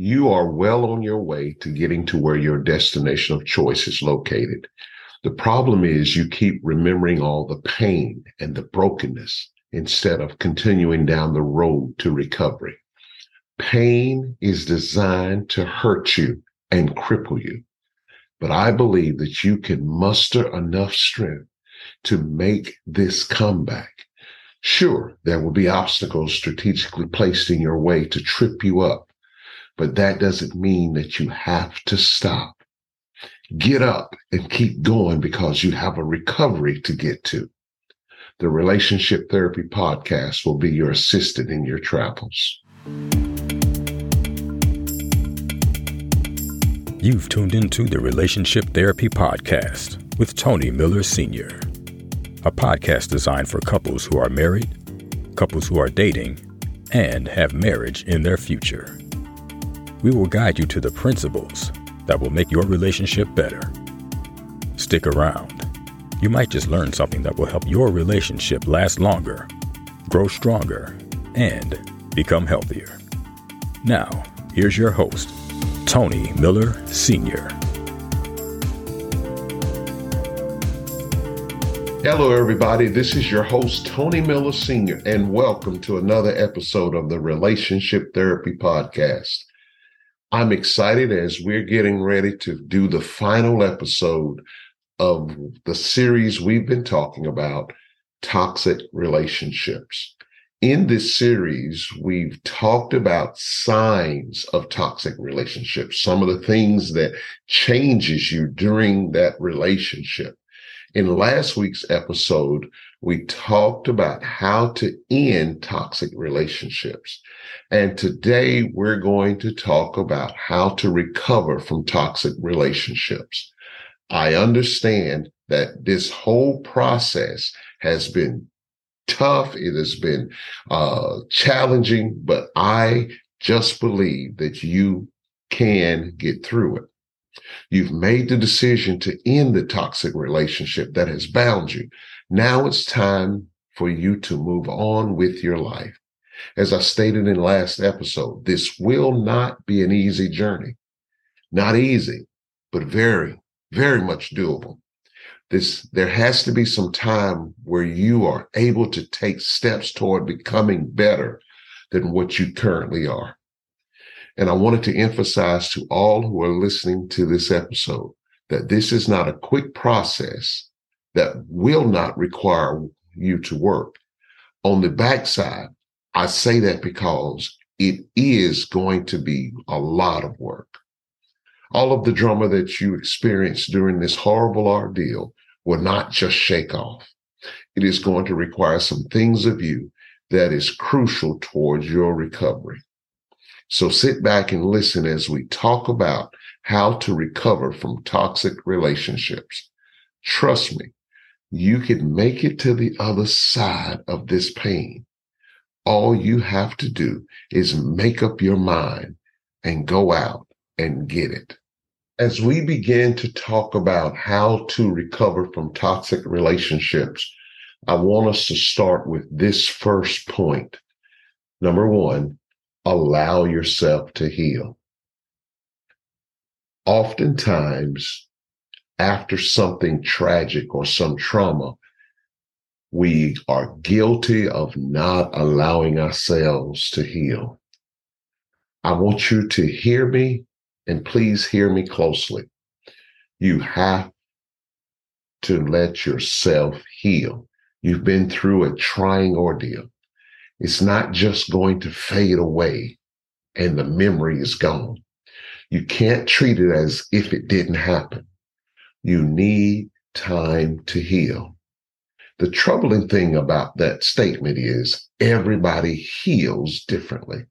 you are well on your way to getting to where your destination of choice is located. The problem is you keep remembering all the pain and the brokenness instead of continuing down the road to recovery. Pain is designed to hurt you and cripple you. But I believe that you can muster enough strength to make this comeback. Sure, there will be obstacles strategically placed in your way to trip you up, but that doesn't mean that you have to stop. Get up and keep going because you have a recovery to get to. The Relationship Therapy Podcast will be your assistant in your travels. You've tuned into the Relationship Therapy Podcast with Tony Miller Sr., a podcast designed for couples who are married, couples who are dating, and have marriage in their future. We will guide you to the principles that will make your relationship better. Stick around you might just learn something that will help your relationship last longer, grow stronger, and become healthier. Now, here's your host, Tony Miller Sr. Hello, everybody. This is your host, Tony Miller Sr., and welcome to another episode of the Relationship Therapy Podcast. I'm excited as we're getting ready to do the final episode of the series we've been talking about toxic relationships. In this series, we've talked about signs of toxic relationships, some of the things that changes you during that relationship. In last week's episode, we talked about how to end toxic relationships. And today we're going to talk about how to recover from toxic relationships. I understand that this whole process has been tough. It has been uh, challenging, but I just believe that you can get through it. You've made the decision to end the toxic relationship that has bound you. Now it's time for you to move on with your life. As I stated in last episode, this will not be an easy journey. Not easy, but very, very much doable. This, there has to be some time where you are able to take steps toward becoming better than what you currently are. And I wanted to emphasize to all who are listening to this episode that this is not a quick process that will not require you to work. On the backside, I say that because it is going to be a lot of work all of the drama that you experienced during this horrible ordeal will not just shake off. It is going to require some things of you that is crucial towards your recovery. So sit back and listen as we talk about how to recover from toxic relationships. Trust me, you can make it to the other side of this pain. All you have to do is make up your mind and go out and get it. As we begin to talk about how to recover from toxic relationships, I want us to start with this first point. Number one, allow yourself to heal. Oftentimes, after something tragic or some trauma, we are guilty of not allowing ourselves to heal. I want you to hear me and please hear me closely. You have to let yourself heal. You've been through a trying ordeal. It's not just going to fade away and the memory is gone. You can't treat it as if it didn't happen. You need time to heal. The troubling thing about that statement is everybody heals differently.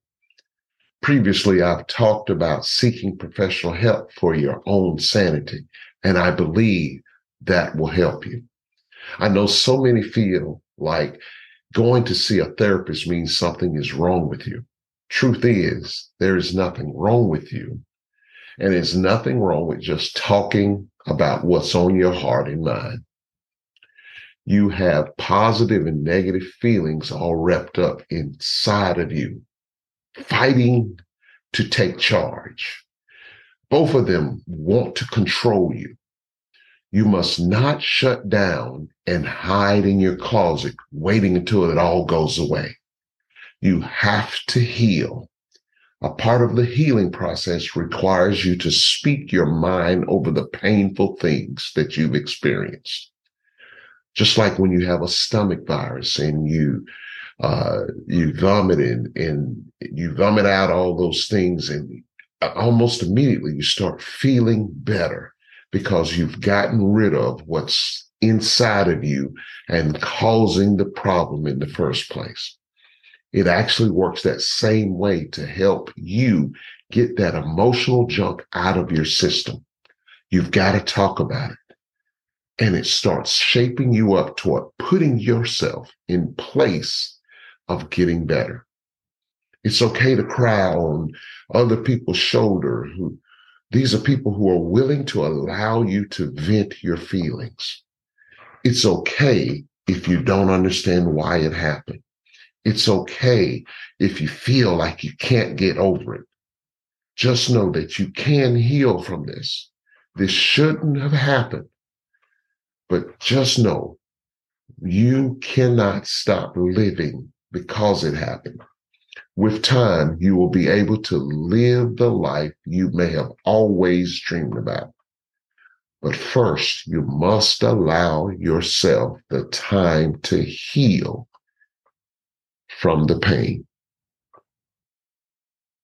Previously, I've talked about seeking professional help for your own sanity, and I believe that will help you. I know so many feel like going to see a therapist means something is wrong with you. Truth is, there is nothing wrong with you. And there's nothing wrong with just talking about what's on your heart and mind. You have positive and negative feelings all wrapped up inside of you fighting to take charge. Both of them want to control you. You must not shut down and hide in your closet, waiting until it all goes away. You have to heal. A part of the healing process requires you to speak your mind over the painful things that you've experienced. Just like when you have a stomach virus and you uh, you vomit and, and you vomit out all those things and almost immediately you start feeling better because you've gotten rid of what's inside of you and causing the problem in the first place. It actually works that same way to help you get that emotional junk out of your system. You've got to talk about it. And it starts shaping you up toward putting yourself in place of getting better. It's okay to cry on other people's shoulder who these are people who are willing to allow you to vent your feelings. It's okay if you don't understand why it happened. It's okay if you feel like you can't get over it. Just know that you can heal from this. This shouldn't have happened. But just know you cannot stop living because it happened. With time, you will be able to live the life you may have always dreamed about. But first, you must allow yourself the time to heal from the pain.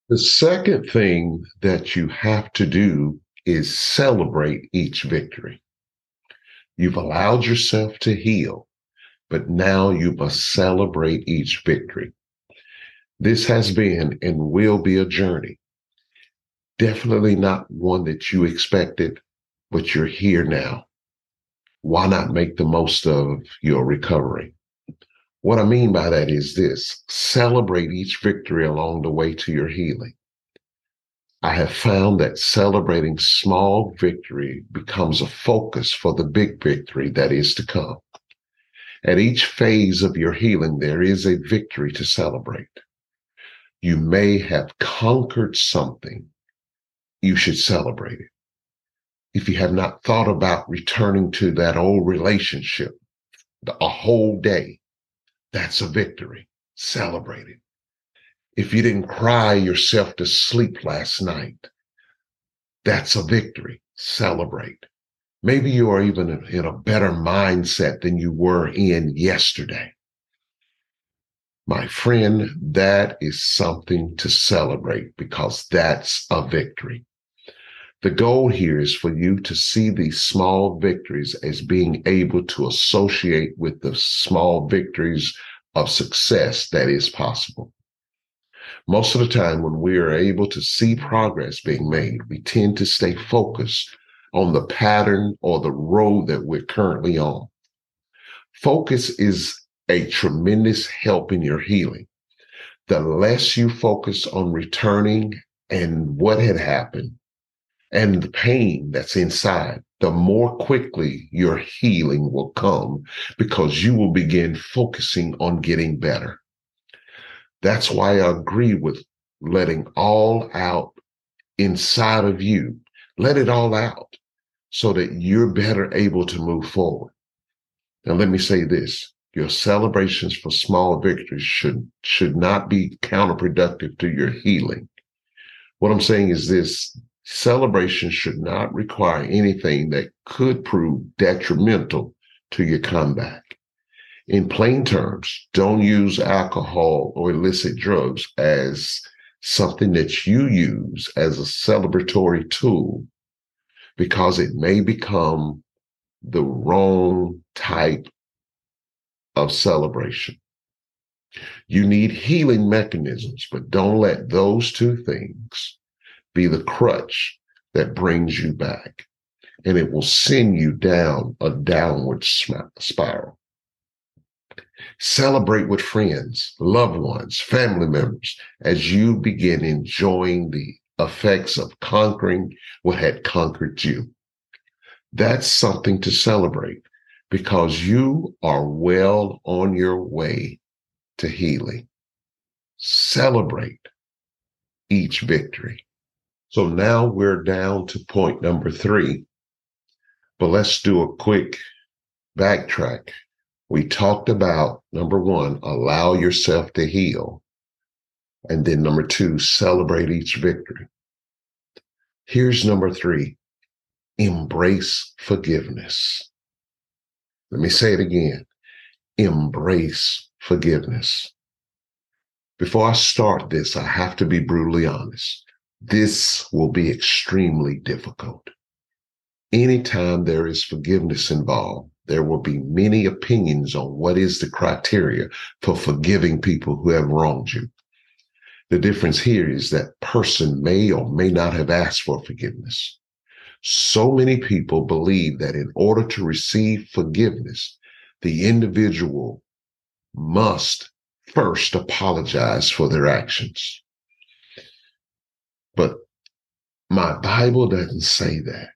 The second thing that you have to do is celebrate each victory. You've allowed yourself to heal, but now you must celebrate each victory. This has been and will be a journey. Definitely not one that you expected, but you're here now. Why not make the most of your recovery? What I mean by that is this celebrate each victory along the way to your healing. I have found that celebrating small victory becomes a focus for the big victory that is to come. At each phase of your healing, there is a victory to celebrate you may have conquered something, you should celebrate it. If you have not thought about returning to that old relationship a whole day, that's a victory. Celebrate it. If you didn't cry yourself to sleep last night, that's a victory. Celebrate. Maybe you are even in a better mindset than you were in yesterday. My friend, that is something to celebrate because that's a victory. The goal here is for you to see these small victories as being able to associate with the small victories of success that is possible. Most of the time, when we are able to see progress being made, we tend to stay focused on the pattern or the road that we're currently on. Focus is a tremendous help in your healing. The less you focus on returning and what had happened and the pain that's inside, the more quickly your healing will come because you will begin focusing on getting better. That's why I agree with letting all out inside of you. Let it all out so that you're better able to move forward. Now, let me say this your celebrations for small victories should should not be counterproductive to your healing. What I'm saying is this celebration should not require anything that could prove detrimental to your comeback. In plain terms, don't use alcohol or illicit drugs as something that you use as a celebratory tool because it may become the wrong type of celebration. You need healing mechanisms, but don't let those two things be the crutch that brings you back. And it will send you down a downward spiral. Celebrate with friends, loved ones, family members as you begin enjoying the effects of conquering what had conquered you. That's something to celebrate because you are well on your way to healing. Celebrate each victory. So now we're down to point number three. But let's do a quick backtrack. We talked about number one, allow yourself to heal. And then number two, celebrate each victory. Here's number three embrace forgiveness. Let me say it again embrace forgiveness. Before I start this, I have to be brutally honest. This will be extremely difficult. Anytime there is forgiveness involved, there will be many opinions on what is the criteria for forgiving people who have wronged you. The difference here is that person may or may not have asked for forgiveness. So many people believe that in order to receive forgiveness, the individual must first apologize for their actions. But my Bible doesn't say that.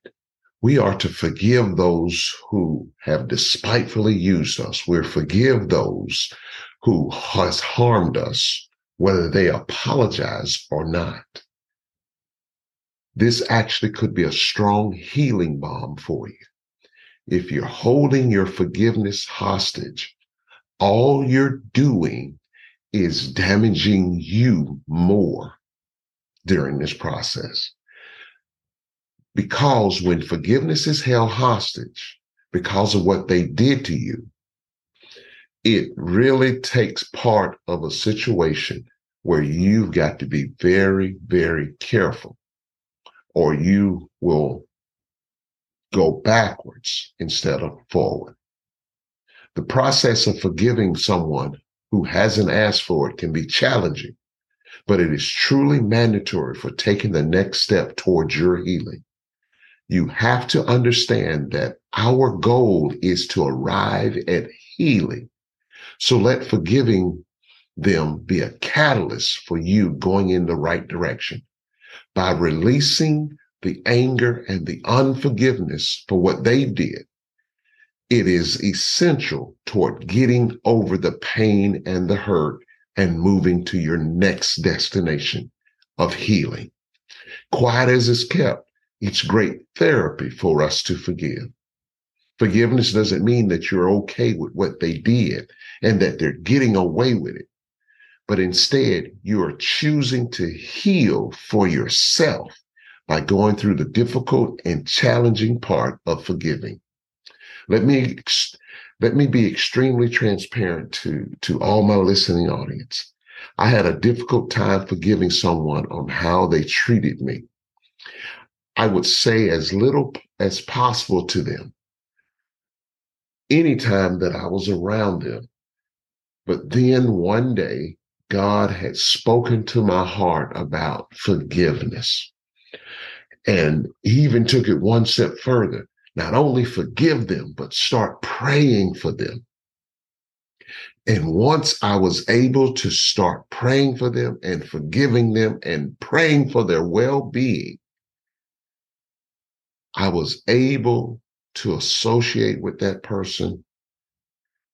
We are to forgive those who have despitefully used us. We're forgive those who has harmed us, whether they apologize or not this actually could be a strong healing balm for you. If you're holding your forgiveness hostage, all you're doing is damaging you more during this process. Because when forgiveness is held hostage because of what they did to you, it really takes part of a situation where you've got to be very, very careful or you will go backwards instead of forward. The process of forgiving someone who hasn't asked for it can be challenging, but it is truly mandatory for taking the next step towards your healing. You have to understand that our goal is to arrive at healing. So let forgiving them be a catalyst for you going in the right direction by releasing the anger and the unforgiveness for what they did, it is essential toward getting over the pain and the hurt and moving to your next destination of healing. Quiet as it's kept, it's great therapy for us to forgive. Forgiveness doesn't mean that you're okay with what they did and that they're getting away with it but instead you are choosing to heal for yourself by going through the difficult and challenging part of forgiving. Let me let me be extremely transparent to to all my listening audience. I had a difficult time forgiving someone on how they treated me. I would say as little as possible to them anytime that I was around them. But then one day God had spoken to my heart about forgiveness. And he even took it one step further. Not only forgive them, but start praying for them. And once I was able to start praying for them and forgiving them and praying for their well being, I was able to associate with that person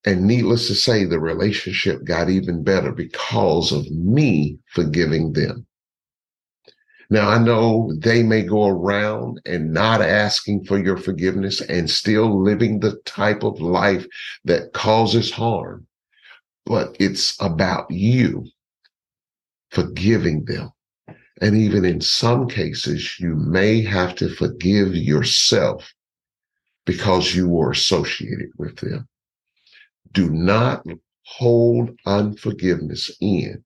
and needless to say, the relationship got even better because of me forgiving them. Now, I know they may go around and not asking for your forgiveness and still living the type of life that causes harm, but it's about you forgiving them. And even in some cases, you may have to forgive yourself because you were associated with them do not hold unforgiveness in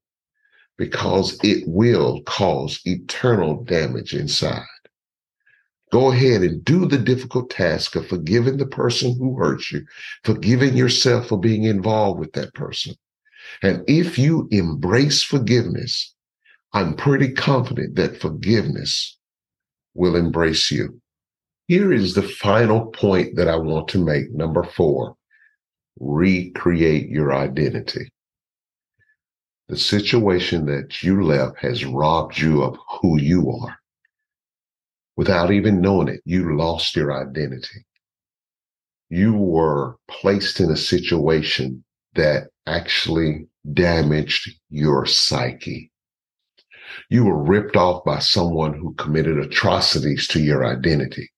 because it will cause eternal damage inside. Go ahead and do the difficult task of forgiving the person who hurt you, forgiving yourself for being involved with that person. And if you embrace forgiveness, I'm pretty confident that forgiveness will embrace you. Here is the final point that I want to make. Number four recreate your identity. The situation that you left has robbed you of who you are. Without even knowing it, you lost your identity. You were placed in a situation that actually damaged your psyche. You were ripped off by someone who committed atrocities to your identity.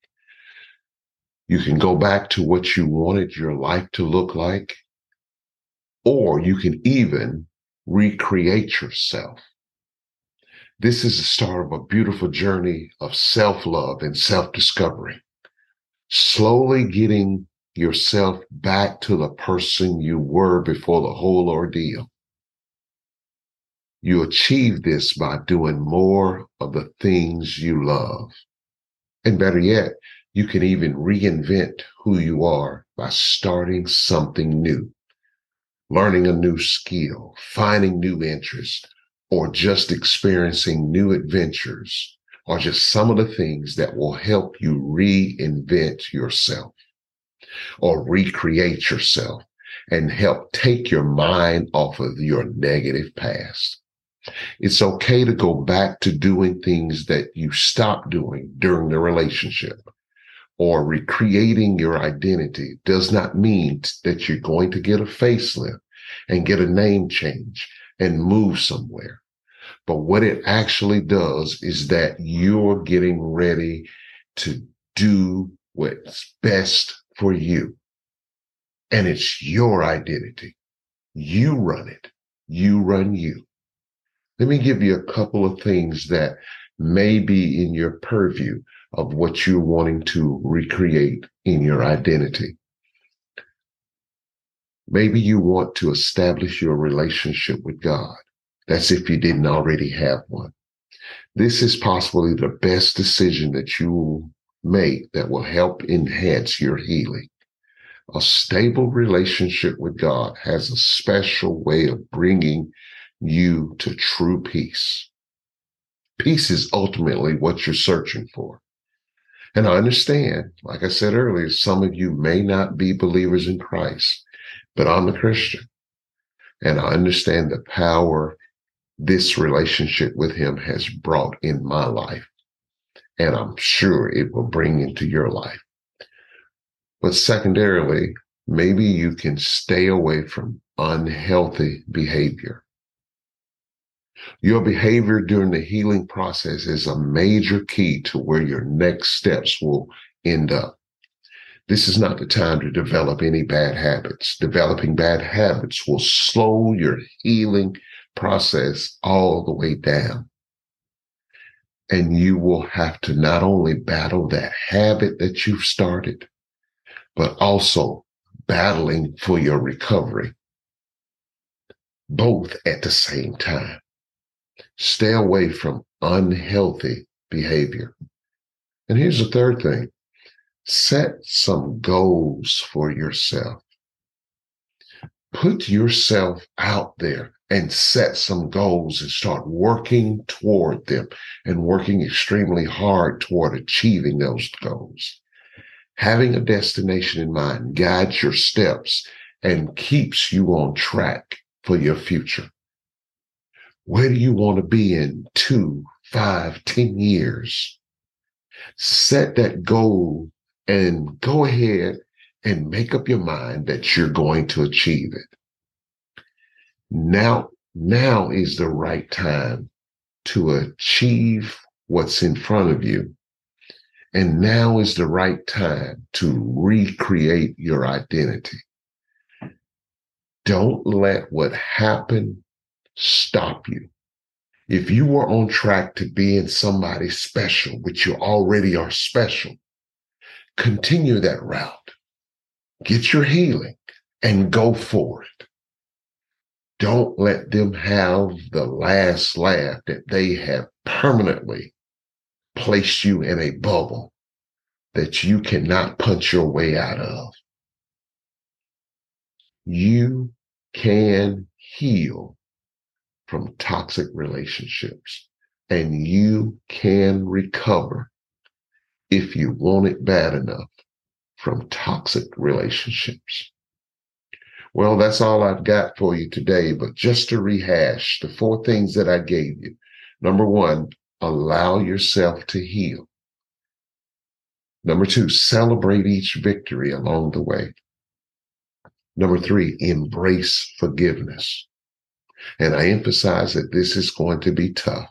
You can go back to what you wanted your life to look like, or you can even recreate yourself. This is the start of a beautiful journey of self love and self discovery. Slowly getting yourself back to the person you were before the whole ordeal. You achieve this by doing more of the things you love. And better yet, you can even reinvent who you are by starting something new, learning a new skill, finding new interests, or just experiencing new adventures are just some of the things that will help you reinvent yourself or recreate yourself and help take your mind off of your negative past. It's okay to go back to doing things that you stopped doing during the relationship or recreating your identity does not mean that you're going to get a facelift and get a name change and move somewhere. But what it actually does is that you're getting ready to do what's best for you. And it's your identity. You run it. You run you. Let me give you a couple of things that may be in your purview of what you're wanting to recreate in your identity. Maybe you want to establish your relationship with God. That's if you didn't already have one. This is possibly the best decision that you will make that will help enhance your healing. A stable relationship with God has a special way of bringing you to true peace. Peace is ultimately what you're searching for. And I understand, like I said earlier, some of you may not be believers in Christ, but I'm a Christian. And I understand the power this relationship with him has brought in my life. And I'm sure it will bring into your life. But secondarily, maybe you can stay away from unhealthy behavior. Your behavior during the healing process is a major key to where your next steps will end up. This is not the time to develop any bad habits. Developing bad habits will slow your healing process all the way down. And you will have to not only battle that habit that you've started, but also battling for your recovery, both at the same time. Stay away from unhealthy behavior. And here's the third thing set some goals for yourself. Put yourself out there and set some goals and start working toward them and working extremely hard toward achieving those goals. Having a destination in mind guides your steps and keeps you on track for your future. Where do you want to be in two, five, ten years? Set that goal and go ahead and make up your mind that you're going to achieve it. Now, now is the right time to achieve what's in front of you. And now is the right time to recreate your identity. Don't let what happened stop you. If you were on track to being somebody special, which you already are special, continue that route. Get your healing and go for it. Don't let them have the last laugh that they have permanently placed you in a bubble that you cannot punch your way out of. You can heal from toxic relationships and you can recover if you want it bad enough from toxic relationships. Well, that's all I've got for you today. But just to rehash the four things that I gave you. Number one, allow yourself to heal. Number two, celebrate each victory along the way. Number three, embrace forgiveness. And I emphasize that this is going to be tough.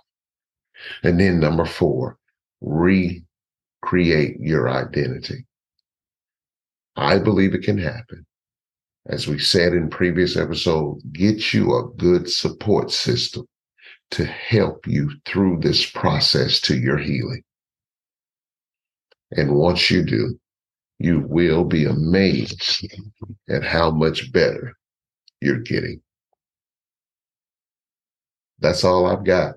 And then number four, recreate your identity. I believe it can happen. As we said in previous episode, get you a good support system to help you through this process to your healing. And once you do, you will be amazed at how much better you're getting. That's all I've got.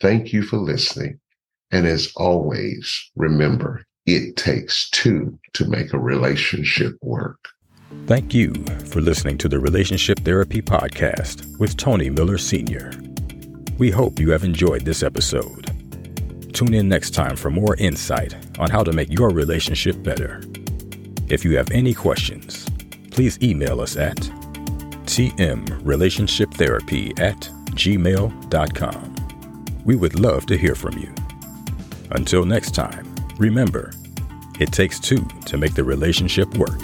Thank you for listening. And as always, remember, it takes two to make a relationship work. Thank you for listening to the Relationship Therapy Podcast with Tony Miller Sr. We hope you have enjoyed this episode. Tune in next time for more insight on how to make your relationship better. If you have any questions, please email us at tmrelationshiptherapy at gmail.com. We would love to hear from you. Until next time, remember, it takes two to make the relationship work.